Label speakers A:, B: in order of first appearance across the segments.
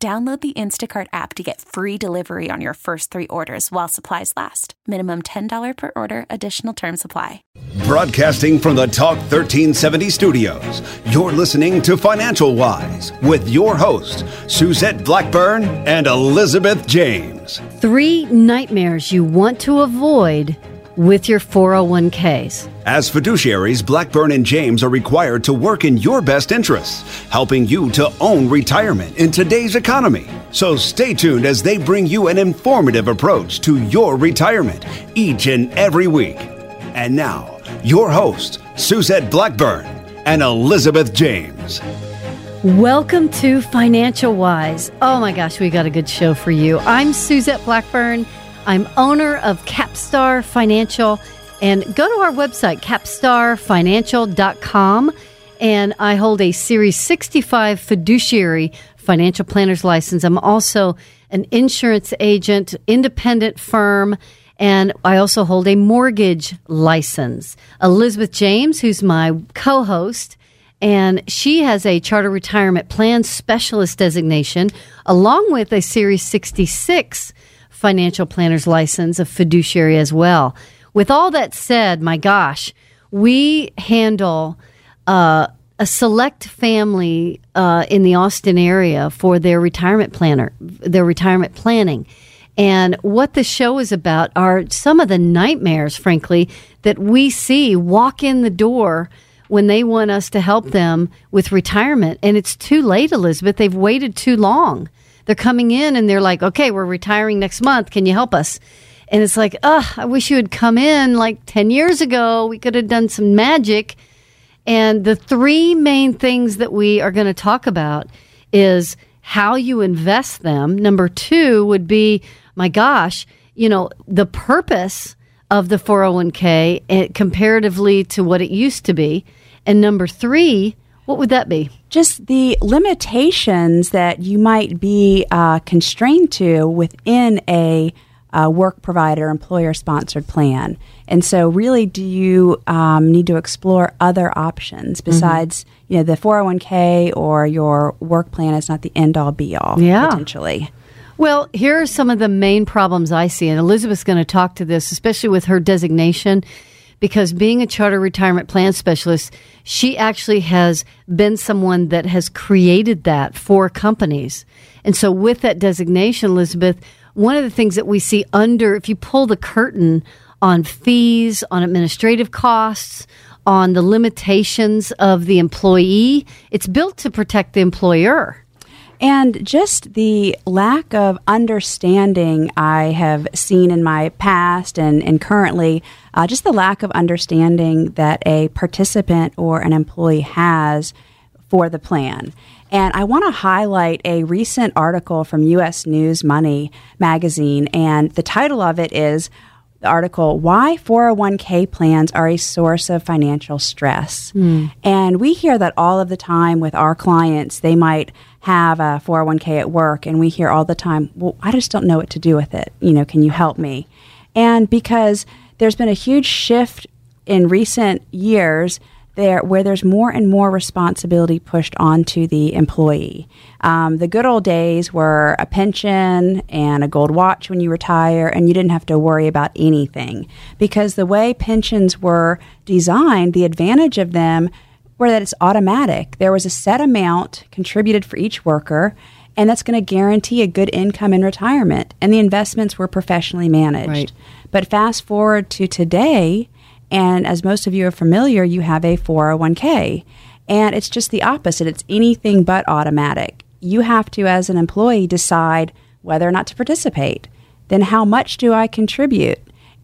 A: Download the Instacart app to get free delivery on your first three orders while supplies last. Minimum $10 per order, additional term supply.
B: Broadcasting from the Talk 1370 studios, you're listening to Financial Wise with your host, Suzette Blackburn and Elizabeth James.
C: Three nightmares you want to avoid with your 401ks.
B: As fiduciaries, Blackburn and James are required to work in your best interests, helping you to own retirement in today's economy. So stay tuned as they bring you an informative approach to your retirement each and every week. And now, your hosts, Suzette Blackburn and Elizabeth James.
C: Welcome to Financial Wise. Oh my gosh, we got a good show for you. I'm Suzette Blackburn. I'm owner of Capstar Financial. And go to our website, capstarfinancial.com. And I hold a Series 65 fiduciary financial planner's license. I'm also an insurance agent, independent firm, and I also hold a mortgage license. Elizabeth James, who's my co host, and she has a charter retirement plan specialist designation along with a Series 66 financial planner's license of fiduciary as well. With all that said, my gosh, we handle uh, a select family uh, in the Austin area for their retirement planner, their retirement planning. And what the show is about are some of the nightmares, frankly, that we see walk in the door when they want us to help them with retirement. And it's too late, Elizabeth. They've waited too long they're coming in and they're like, okay, we're retiring next month. Can you help us? And it's like, ugh, I wish you had come in like 10 years ago. We could have done some magic. And the three main things that we are going to talk about is how you invest them. Number two would be, my gosh, you know, the purpose of the 401k eh, comparatively to what it used to be. And number three, what would that be?
D: Just the limitations that you might be uh, constrained to within a uh, work provider employer sponsored plan. And so, really, do you um, need to explore other options mm-hmm. besides, mm-hmm. you know, the 401k or your work plan is not the end all be all, yeah. potentially?
C: Well, here are some of the main problems I see, and Elizabeth's going to talk to this, especially with her designation because being a charter retirement plan specialist, she actually has been someone that has created that for companies. And so, with that designation, Elizabeth, one of the things that we see under, if you pull the curtain on fees, on administrative costs, on the limitations of the employee, it's built to protect the employer.
D: And just the lack of understanding I have seen in my past and, and currently, uh, just the lack of understanding that a participant or an employee has for the plan. And I want to highlight a recent article from U.S. News Money magazine, and the title of it is the article Why 401k Plans Are a Source of Financial Stress. Mm. And we hear that all of the time with our clients. They might have a 401k at work, and we hear all the time, Well, I just don't know what to do with it. You know, can you help me? And because there's been a huge shift in recent years there where there's more and more responsibility pushed onto the employee. Um, the good old days were a pension and a gold watch when you retire, and you didn't have to worry about anything because the way pensions were designed, the advantage of them were that it's automatic. There was a set amount contributed for each worker. And that's going to guarantee a good income in retirement. And the investments were professionally managed. Right. But fast forward to today, and as most of you are familiar, you have a 401k. And it's just the opposite. It's anything but automatic. You have to, as an employee, decide whether or not to participate. Then, how much do I contribute?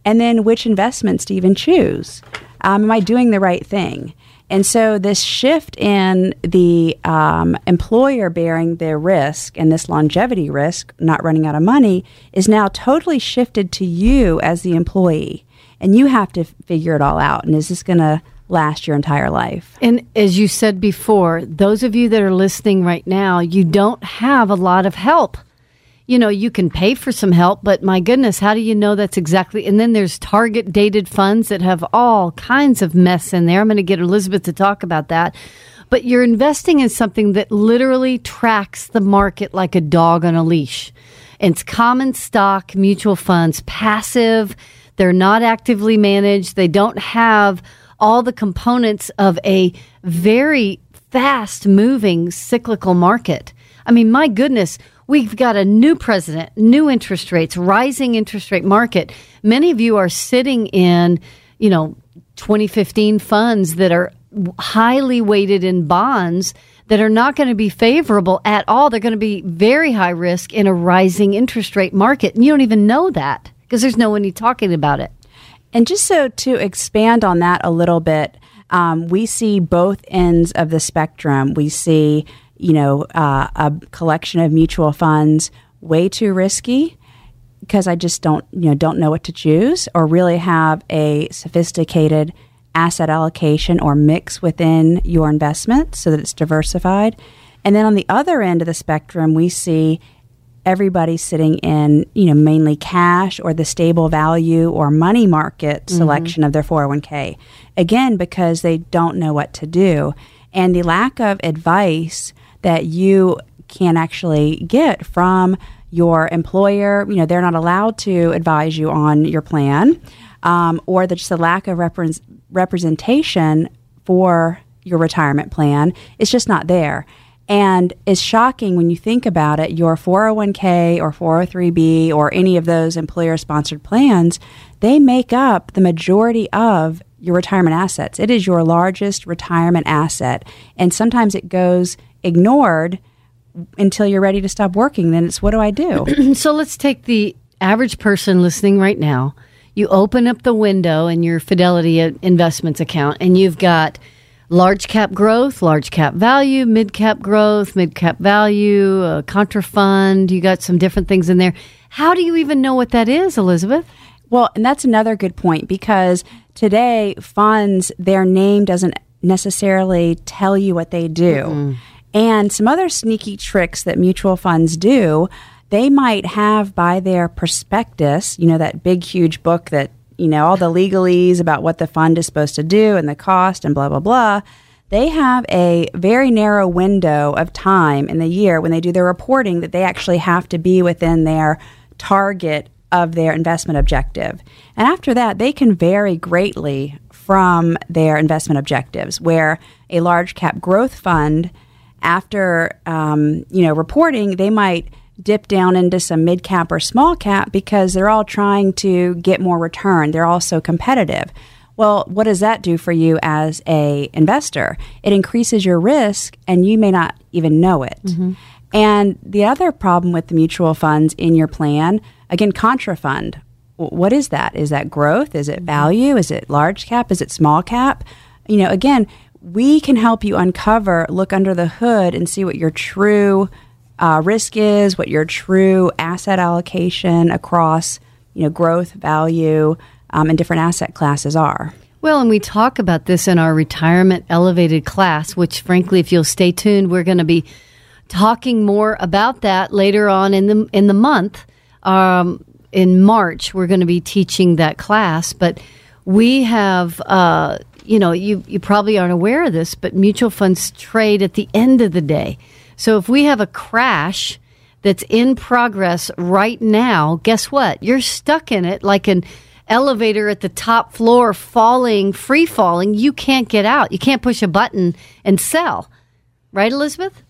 D: And then, which investments to even choose? Um, am I doing the right thing? And so, this shift in the um, employer bearing the risk and this longevity risk, not running out of money, is now totally shifted to you as the employee. And you have to figure it all out. And is this going to last your entire life?
C: And as you said before, those of you that are listening right now, you don't have a lot of help you know, you can pay for some help, but my goodness, how do you know that's exactly? And then there's target dated funds that have all kinds of mess in there. I'm going to get Elizabeth to talk about that. But you're investing in something that literally tracks the market like a dog on a leash. it's common stock mutual funds, passive. They're not actively managed. They don't have all the components of a very fast moving cyclical market. I mean, my goodness, We've got a new president, new interest rates, rising interest rate market. Many of you are sitting in, you know, 2015 funds that are highly weighted in bonds that are not going to be favorable at all. They're going to be very high risk in a rising interest rate market. And you don't even know that because there's no one talking about it.
D: And just so to expand on that a little bit, um, we see both ends of the spectrum. We see you know, uh, a collection of mutual funds way too risky because I just don't, you know, don't know what to choose or really have a sophisticated asset allocation or mix within your investment so that it's diversified. And then on the other end of the spectrum, we see everybody sitting in, you know, mainly cash or the stable value or money market mm-hmm. selection of their 401k. Again, because they don't know what to do. And the lack of advice that you can actually get from your employer. You know, they're not allowed to advise you on your plan, um, or the, just the lack of repre- representation for your retirement plan is just not there. And it's shocking when you think about it. Your 401k or 403b or any of those employer sponsored plans, they make up the majority of your retirement assets. It is your largest retirement asset. And sometimes it goes ignored until you're ready to stop working, then it's what do I do?
C: so let's take the average person listening right now. You open up the window in your Fidelity investments account and you've got large cap growth, large cap value, mid cap growth, mid cap value, a Contrafund. You got some different things in there. How do you even know what that is, Elizabeth?
D: Well, and that's another good point because today funds, their name doesn't necessarily tell you what they do. Mm-hmm. And some other sneaky tricks that mutual funds do, they might have by their prospectus, you know, that big, huge book that, you know, all the legalese about what the fund is supposed to do and the cost and blah, blah, blah. They have a very narrow window of time in the year when they do their reporting that they actually have to be within their target of their investment objective. And after that, they can vary greatly from their investment objectives, where a large cap growth fund after um, you know reporting, they might dip down into some mid cap or small cap because they're all trying to get more return. They're all so competitive. Well, what does that do for you as a investor? It increases your risk, and you may not even know it. Mm-hmm. And the other problem with the mutual funds in your plan, again, Contrafund. What is that? Is that growth? Is it mm-hmm. value? Is it large cap? Is it small cap? You know, again, we can help you uncover, look under the hood, and see what your true uh, risk is, what your true asset allocation across you know growth, value, um, and different asset classes are.
C: Well, and we talk about this in our retirement elevated class, which, frankly, if you'll stay tuned, we're going to be talking more about that later on in the in the month. Um, in March, we're going to be teaching that class, but we have uh, you know, you, you probably aren't aware of this, but mutual funds trade at the end of the day. So if we have a crash that's in progress right now, guess what? You're stuck in it like an elevator at the top floor falling, free falling. You can't get out. You can't push a button and sell. Right, Elizabeth?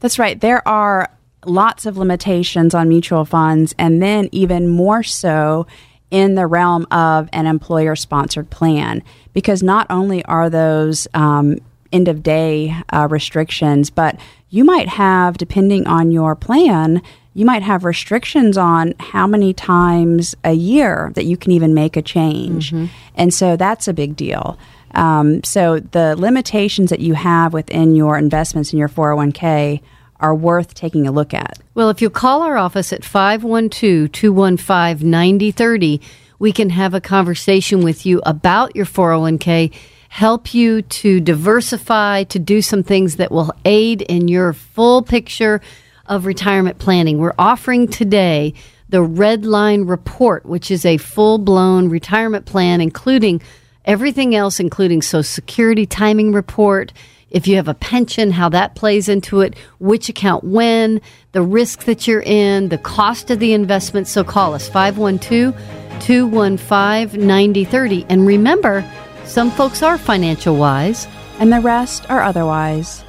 D: That's right. There are lots of limitations on mutual funds, and then even more so in the realm of an employer sponsored plan because not only are those um, end of day uh, restrictions, but you might have, depending on your plan, you might have restrictions on how many times a year that you can even make a change. Mm-hmm. And so that's a big deal. Um, so the limitations that you have within your investments in your 401k are worth taking a look at.
C: Well, if you call our office at 512 215 9030, we can have a conversation with you about your 401k, help you to diversify, to do some things that will aid in your full picture of retirement planning. We're offering today the Red Line Report, which is a full blown retirement plan, including everything else, including Social Security timing report. If you have a pension, how that plays into it, which account when, the risk that you're in, the cost of the investment. So call us 512 215 9030. And remember, some folks are financial wise,
D: and the rest are otherwise.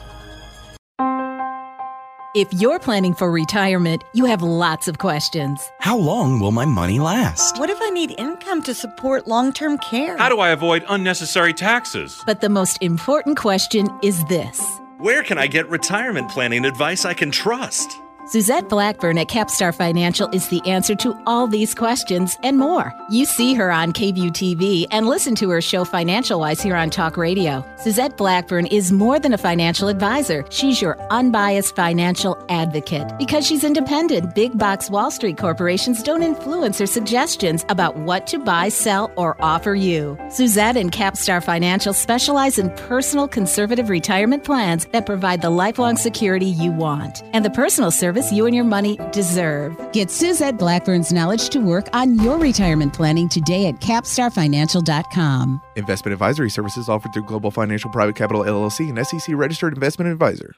E: If you're planning for retirement, you have lots of questions.
F: How long will my money last?
G: What if I need income to support long term care?
H: How do I avoid unnecessary taxes?
E: But the most important question is this
F: Where can I get retirement planning advice I can trust?
E: Suzette Blackburn at Capstar Financial is the answer to all these questions and more. You see her on KVUE TV and listen to her show Financial Wise here on Talk Radio. Suzette Blackburn is more than a financial advisor. She's your unbiased financial advocate. Because she's independent, big box Wall Street corporations don't influence her suggestions about what to buy, sell, or offer you. Suzette and Capstar Financial specialize in personal conservative retirement plans that provide the lifelong security you want and the personal service you and your money deserve.
I: Get Suzette Blackburn's knowledge to work on your retirement planning today at capstarfinancial.com.
J: Investment advisory services offered through Global Financial Private Capital LLC and SEC registered investment advisor.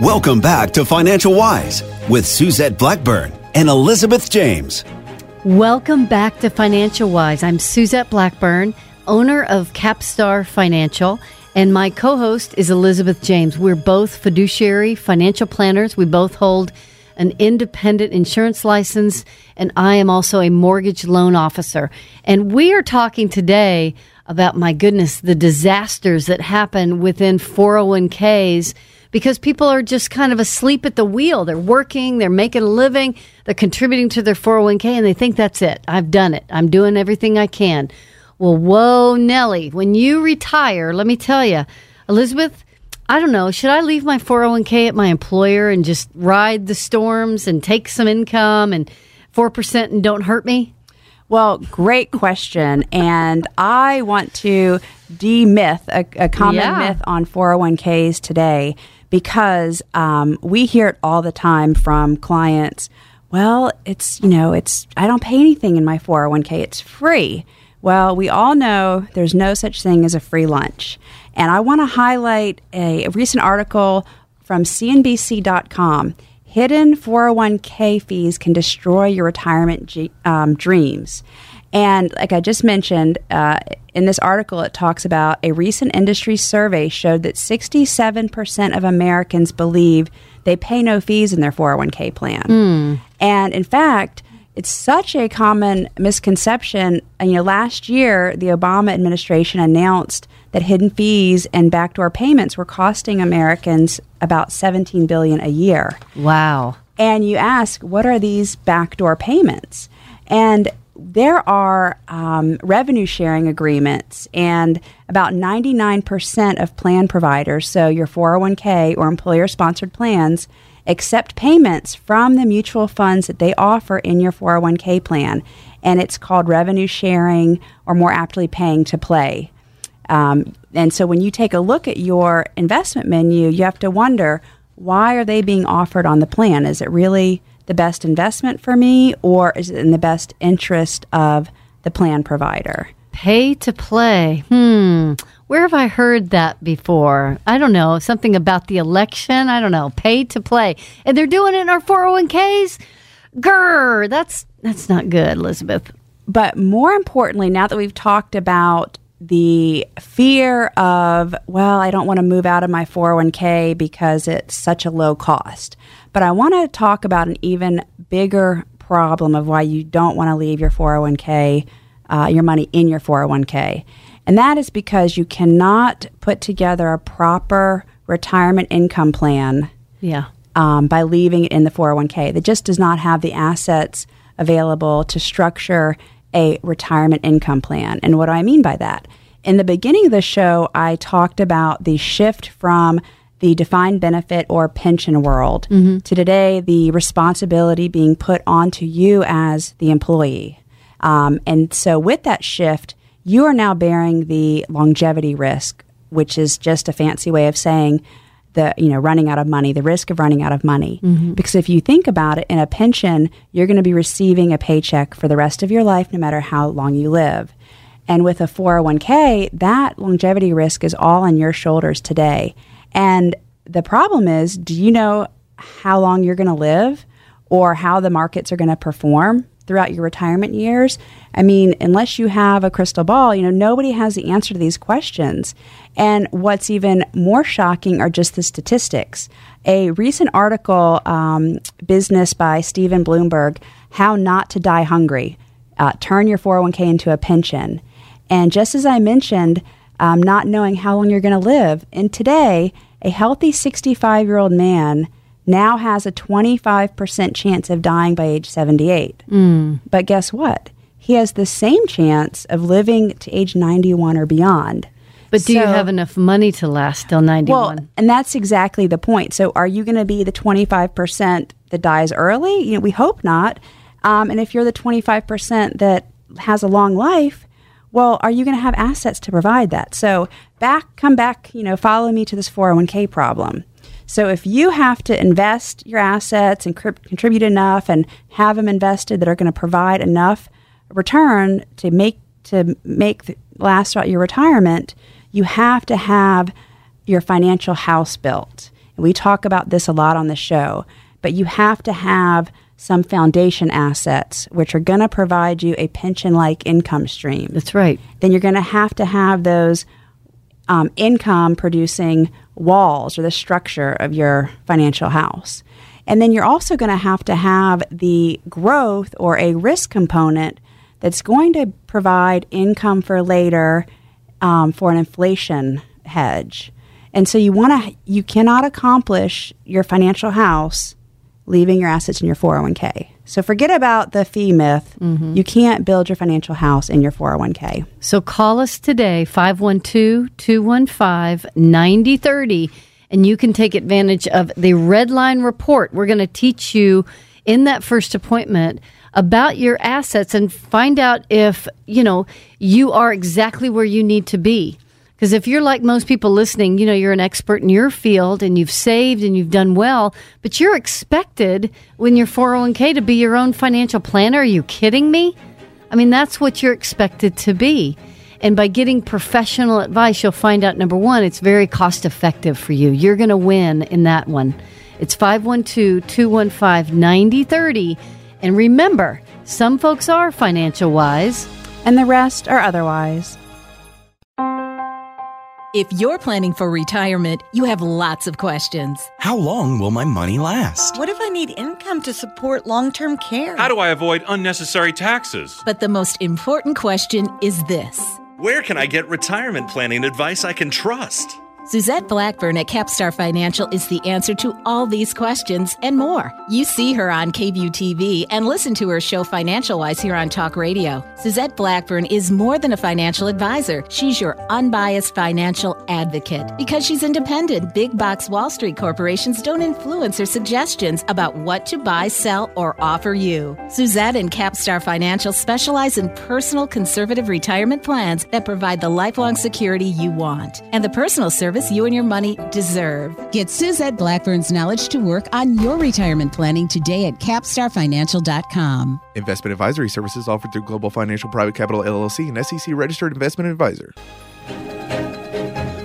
B: Welcome back to Financial Wise with Suzette Blackburn and Elizabeth James.
C: Welcome back to Financial Wise. I'm Suzette Blackburn, owner of Capstar Financial, and my co host is Elizabeth James. We're both fiduciary financial planners. We both hold an independent insurance license, and I am also a mortgage loan officer. And we are talking today about, my goodness, the disasters that happen within 401ks because people are just kind of asleep at the wheel. They're working, they're making a living, they're contributing to their 401k, and they think that's it. I've done it. I'm doing everything I can. Well, whoa, Nellie, when you retire, let me tell you, Elizabeth, I don't know, should I leave my 401k at my employer and just ride the storms and take some income and 4% and don't hurt me?
D: Well, great question. and I want to demyth a, a common yeah. myth on 401ks today because um, we hear it all the time from clients. Well, it's, you know, it's, I don't pay anything in my 401k, it's free. Well, we all know there's no such thing as a free lunch. And I want to highlight a, a recent article from CNBC.com. Hidden 401k fees can destroy your retirement g- um, dreams. And like I just mentioned, uh, in this article, it talks about a recent industry survey showed that 67% of Americans believe they pay no fees in their 401k plan. Mm. And in fact, it's such a common misconception. And, you know, last year, the Obama administration announced that hidden fees and backdoor payments were costing Americans about 17 billion a year.
C: Wow.
D: And you ask, what are these backdoor payments? And there are um, revenue sharing agreements, and about 99% of plan providers, so your 401k or employer sponsored plans, accept payments from the mutual funds that they offer in your 401k plan. And it's called revenue sharing, or more aptly, paying to play. Um, and so when you take a look at your investment menu, you have to wonder why are they being offered on the plan? Is it really the best investment for me, or is it in the best interest of the plan provider?
C: Pay to play. Hmm. Where have I heard that before? I don't know. Something about the election. I don't know. Pay to play, and they're doing it in our 401ks. Grr. That's that's not good, Elizabeth.
D: But more importantly, now that we've talked about the fear of, well, I don't want to move out of my 401k because it's such a low cost. But I want to talk about an even bigger problem of why you don't want to leave your 401k, uh, your money in your 401k. And that is because you cannot put together a proper retirement income plan
C: yeah.
D: Um, by leaving it in the 401k. That just does not have the assets available to structure a retirement income plan. And what do I mean by that? In the beginning of the show, I talked about the shift from the defined benefit or pension world to today the responsibility being put onto you as the employee. Um, and so, with that shift, you are now bearing the longevity risk, which is just a fancy way of saying the you know running out of money, the risk of running out of money. Mm-hmm. Because if you think about it, in a pension, you're going to be receiving a paycheck for the rest of your life, no matter how long you live. And with a 401k, that longevity risk is all on your shoulders today. And the problem is, do you know how long you're going to live or how the markets are going to perform throughout your retirement years? I mean, unless you have a crystal ball, you know, nobody has the answer to these questions. And what's even more shocking are just the statistics. A recent article, um, Business by Stephen Bloomberg, How Not to Die Hungry, uh, Turn Your 401k into a Pension. And just as I mentioned, um, not knowing how long you're going to live, and today, a healthy 65 year old man now has a 25% chance of dying by age 78. But guess what? He has the same chance of living to age 91 or beyond.
C: But do you have enough money to last till 91?
D: well, and that's exactly the point. So, are you going to be the 25% that dies early? You know, we hope not. Um, and if you're the 25% that has a long life, well, are you going to have assets to provide that? So, back, come back, you know, follow me to this 401k problem. So, if you have to invest your assets and cri- contribute enough and have them invested that are going to provide enough return to make to make the, last throughout your retirement, you have to have your financial house built. And we talk about this a lot on the show, but you have to have some foundation assets which are going to provide you a pension like income stream.
C: That's right.
D: Then you're going to have to have those um, income producing walls or the structure of your financial house. And then you're also going to have to have the growth or a risk component that's going to provide income for later um, for an inflation hedge. And so you want to you cannot accomplish your financial house leaving your assets in your 401k. So forget about the fee myth. Mm-hmm. You can't build your financial house in your 401k.
C: So call us today, 512 215 9030, and you can take advantage of the Red Line Report. We're going to teach you in that first appointment about your assets and find out if, you know, you are exactly where you need to be. Because if you're like most people listening, you know, you're an expert in your field and you've saved and you've done well, but you're expected when you're 401k to be your own financial planner. Are you kidding me? I mean, that's what you're expected to be. And by getting professional advice, you'll find out number one, it's very cost effective for you. You're going to win in that one. It's 512 215 9030. And remember, some folks are financial wise.
D: And the rest are otherwise.
E: If you're planning for retirement, you have lots of questions.
K: How long will my money last?
G: What if I need income to support long term care?
H: How do I avoid unnecessary taxes?
E: But the most important question is this
F: Where can I get retirement planning advice I can trust?
E: Suzette Blackburn at Capstar Financial is the answer to all these questions and more. You see her on KVUE TV and listen to her show Financial Wise here on Talk Radio. Suzette Blackburn is more than a financial advisor. She's your unbiased financial advocate. Because she's independent, big box Wall Street corporations don't influence her suggestions about what to buy, sell, or offer you. Suzette and Capstar Financial specialize in personal conservative retirement plans that provide the lifelong security you want and the personal service you and your money deserve.
I: Get Suzette Blackburn's knowledge to work on your retirement planning today at capstarfinancial.com.
J: Investment advisory services offered through Global Financial Private Capital LLC, an SEC registered investment advisor.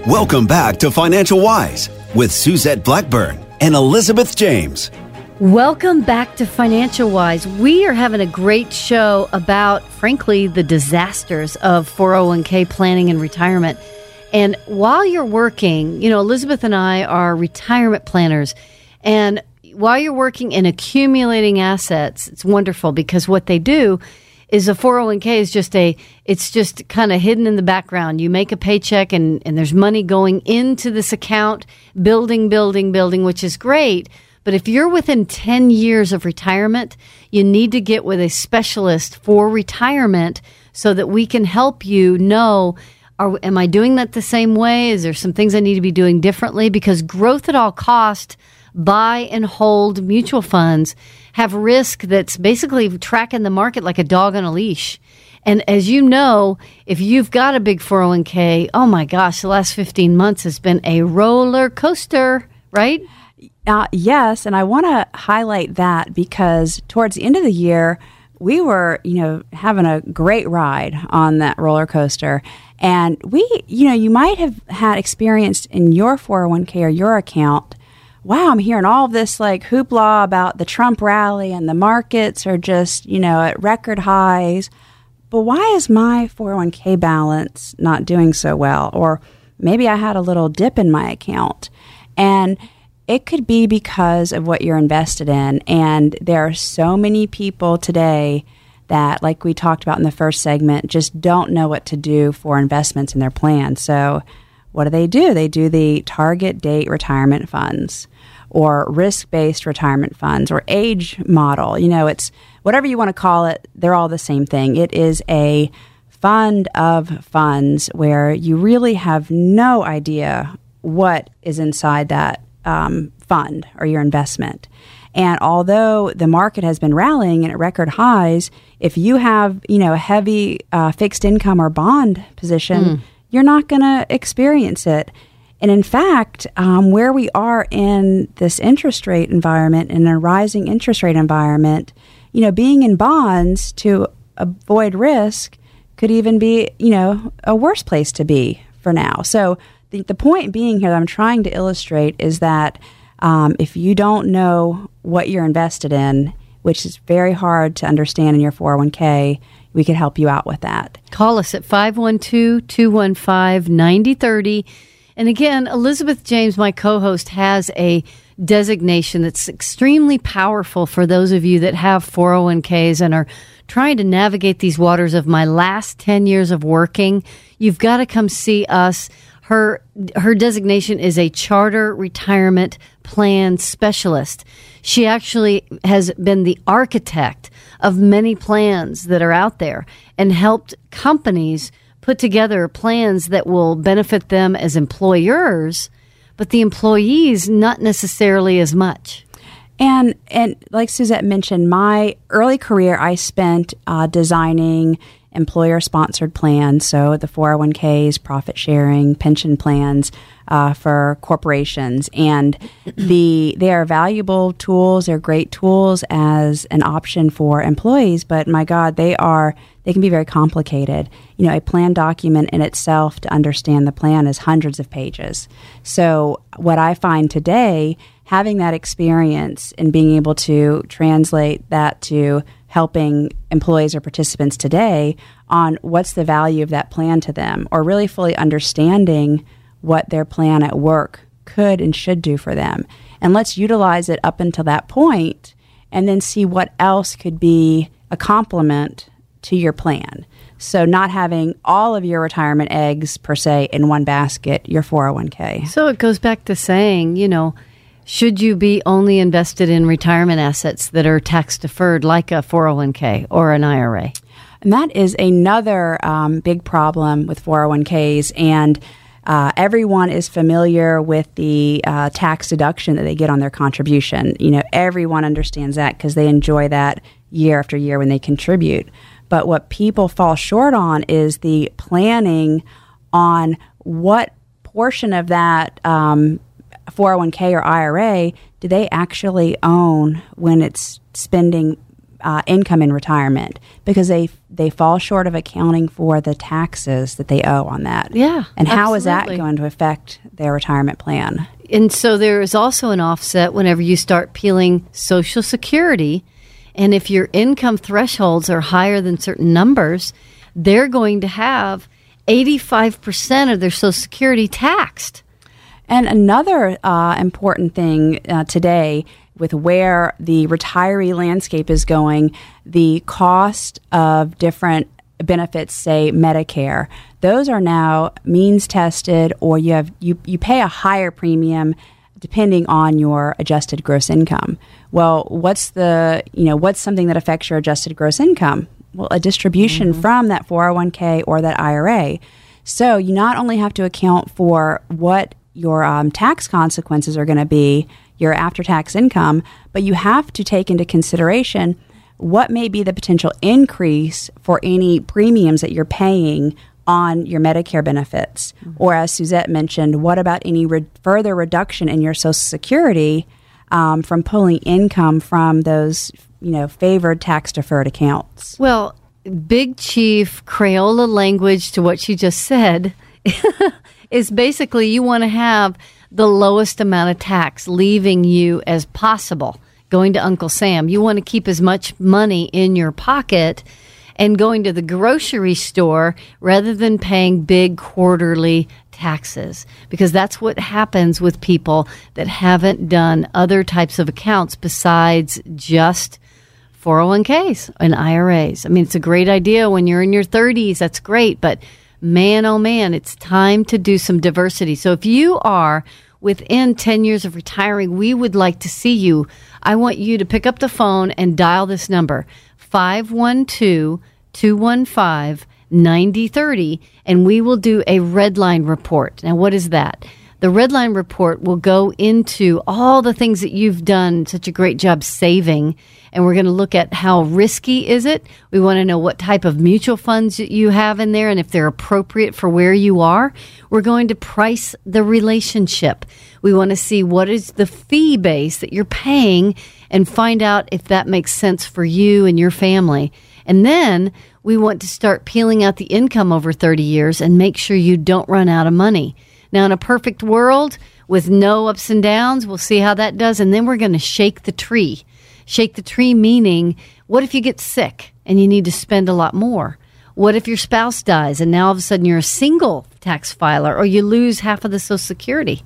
B: Welcome back to Financial Wise with Suzette Blackburn and Elizabeth James.
C: Welcome back to Financial Wise. We are having a great show about, frankly, the disasters of 401k planning and retirement. And while you're working, you know, Elizabeth and I are retirement planners. And while you're working and accumulating assets, it's wonderful because what they do is a 401k is just a it's just kind of hidden in the background you make a paycheck and, and there's money going into this account building building building which is great But if you're within 10 years of retirement, you need to get with a specialist for retirement so that we can help you know are, am I doing that the same way? Is there some things I need to be doing differently? Because growth at all cost, buy and hold mutual funds have risk that's basically tracking the market like a dog on a leash. And as you know, if you've got a big 401k, oh my gosh, the last 15 months has been a roller coaster, right?
D: Uh, yes, and I want to highlight that because towards the end of the year, we were, you know, having a great ride on that roller coaster. And we, you know, you might have had experienced in your 401k or your account, wow, I'm hearing all this like hoopla about the Trump rally and the markets are just, you know, at record highs. But why is my 401k balance not doing so well? Or maybe I had a little dip in my account. And it could be because of what you're invested in. And there are so many people today that, like we talked about in the first segment, just don't know what to do for investments in their plan. So, what do they do? They do the target date retirement funds or risk based retirement funds or age model. You know, it's whatever you want to call it, they're all the same thing. It is a fund of funds where you really have no idea what is inside that um, fund or your investment. And although the market has been rallying and at record highs, if you have you know a heavy uh, fixed income or bond position, mm. you're not going to experience it. And in fact, um, where we are in this interest rate environment, in a rising interest rate environment, you know, being in bonds to avoid risk could even be, you know, a worse place to be for now. So the, the point being here that I'm trying to illustrate is that um, if you don't know what you're invested in, which is very hard to understand in your 401k, we could help you out with that.
C: Call us at 512 215 9030. And again, Elizabeth James, my co host, has a designation that's extremely powerful for those of you that have 401ks and are trying to navigate these waters of my last 10 years of working. You've got to come see us. Her her designation is a charter retirement plan specialist. She actually has been the architect of many plans that are out there and helped companies put together plans that will benefit them as employers, but the employees not necessarily as much.
D: And and like Suzette mentioned, my early career I spent uh, designing employer sponsored plans, so the 401ks, profit sharing, pension plans uh, for corporations. And the they are valuable tools, they're great tools as an option for employees, but my God, they are they can be very complicated. You know, a plan document in itself to understand the plan is hundreds of pages. So what I find today, having that experience and being able to translate that to helping employees or participants today on what's the value of that plan to them or really fully understanding what their plan at work could and should do for them. And let's utilize it up until that point and then see what else could be a complement to your plan. So, not having all of your retirement eggs per se in one basket, your 401k.
C: So, it goes back to saying, you know, should you be only invested in retirement assets that are tax deferred, like a 401k or an IRA?
D: And that is another um, big problem with 401ks. And uh, everyone is familiar with the uh, tax deduction that they get on their contribution. You know, everyone understands that because they enjoy that year after year when they contribute. But what people fall short on is the planning on what portion of that um, 401k or IRA do they actually own when it's spending uh, income in retirement because they they fall short of accounting for the taxes that they owe on that.
C: Yeah,
D: and how absolutely. is that going to affect their retirement plan?
C: And so there is also an offset whenever you start peeling Social Security, and if your income thresholds are higher than certain numbers, they're going to have eighty five percent of their Social Security taxed.
D: And another uh, important thing uh, today with where the retiree landscape is going, the cost of different benefits, say Medicare, those are now means tested, or you have you, you pay a higher premium depending on your adjusted gross income. Well, what's the, you know, what's something that affects your adjusted gross income? Well, a distribution mm-hmm. from that 401k or that IRA. So you not only have to account for what your um, tax consequences are going to be, your after tax income, but you have to take into consideration what may be the potential increase for any premiums that you're paying on your Medicare benefits. Mm-hmm. Or, as Suzette mentioned, what about any re- further reduction in your Social Security um, from pulling income from those, you know, favored tax deferred accounts?
C: Well, Big Chief Crayola language to what she just said is basically you want to have the lowest amount of tax leaving you as possible going to Uncle Sam. You want to keep as much money in your pocket and going to the grocery store rather than paying big quarterly taxes because that's what happens with people that haven't done other types of accounts besides just 401ks and IRAs. I mean, it's a great idea when you're in your 30s. That's great. But man, oh man, it's time to do some diversity. So if you are within 10 years of retiring, we would like to see you. I want you to pick up the phone and dial this number 512 215 9030, and we will do a red line report. Now, what is that? The red line report will go into all the things that you've done such a great job saving and we're going to look at how risky is it. We want to know what type of mutual funds you have in there and if they're appropriate for where you are. We're going to price the relationship. We want to see what is the fee base that you're paying and find out if that makes sense for you and your family. And then we want to start peeling out the income over 30 years and make sure you don't run out of money. Now, in a perfect world with no ups and downs, we'll see how that does. And then we're going to shake the tree Shake the tree meaning, what if you get sick and you need to spend a lot more? What if your spouse dies and now all of a sudden you're a single tax filer or you lose half of the Social Security?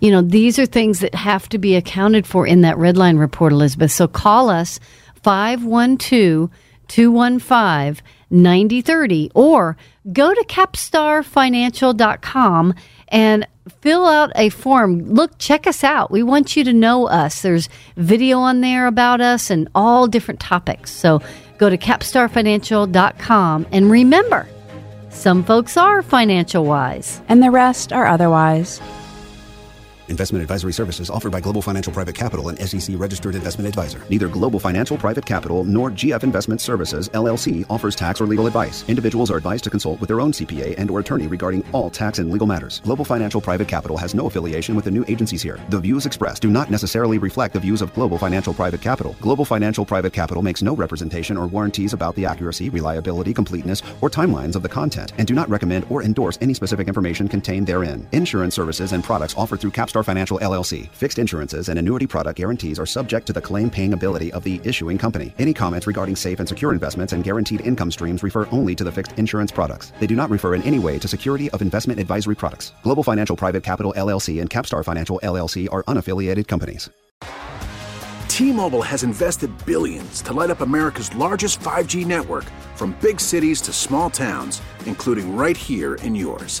C: You know, these are things that have to be accounted for in that red line report, Elizabeth. So call us 512 215 9030 or go to capstarfinancial.com and fill out a form. Look, check us out. We want you to know us. There's video on there about us and all different topics. So go to capstarfinancial.com and remember, some folks are financial wise,
D: and the rest are otherwise.
B: Investment advisory services offered by Global Financial Private Capital and SEC registered investment advisor. Neither Global Financial Private Capital nor GF Investment Services LLC offers tax or legal advice. Individuals are advised to consult with their own CPA and or attorney regarding all tax and legal matters. Global Financial Private Capital has no affiliation with the new agencies here. The views expressed do not necessarily reflect the views of Global Financial Private Capital. Global Financial Private Capital makes no representation or warranties about the accuracy, reliability, completeness, or timelines of the content and do not recommend or endorse any specific information contained therein. Insurance services and products offered through Capstar Financial LLC. Fixed insurances and annuity product guarantees are subject to the claim paying ability of the issuing company. Any comments regarding safe and secure investments and guaranteed income streams refer only to the fixed insurance products. They do not refer in any way to security of investment advisory products. Global Financial Private Capital LLC and Capstar Financial LLC are unaffiliated companies.
L: T-Mobile has invested billions to light up America's largest 5G network from big cities to small towns, including right here in yours.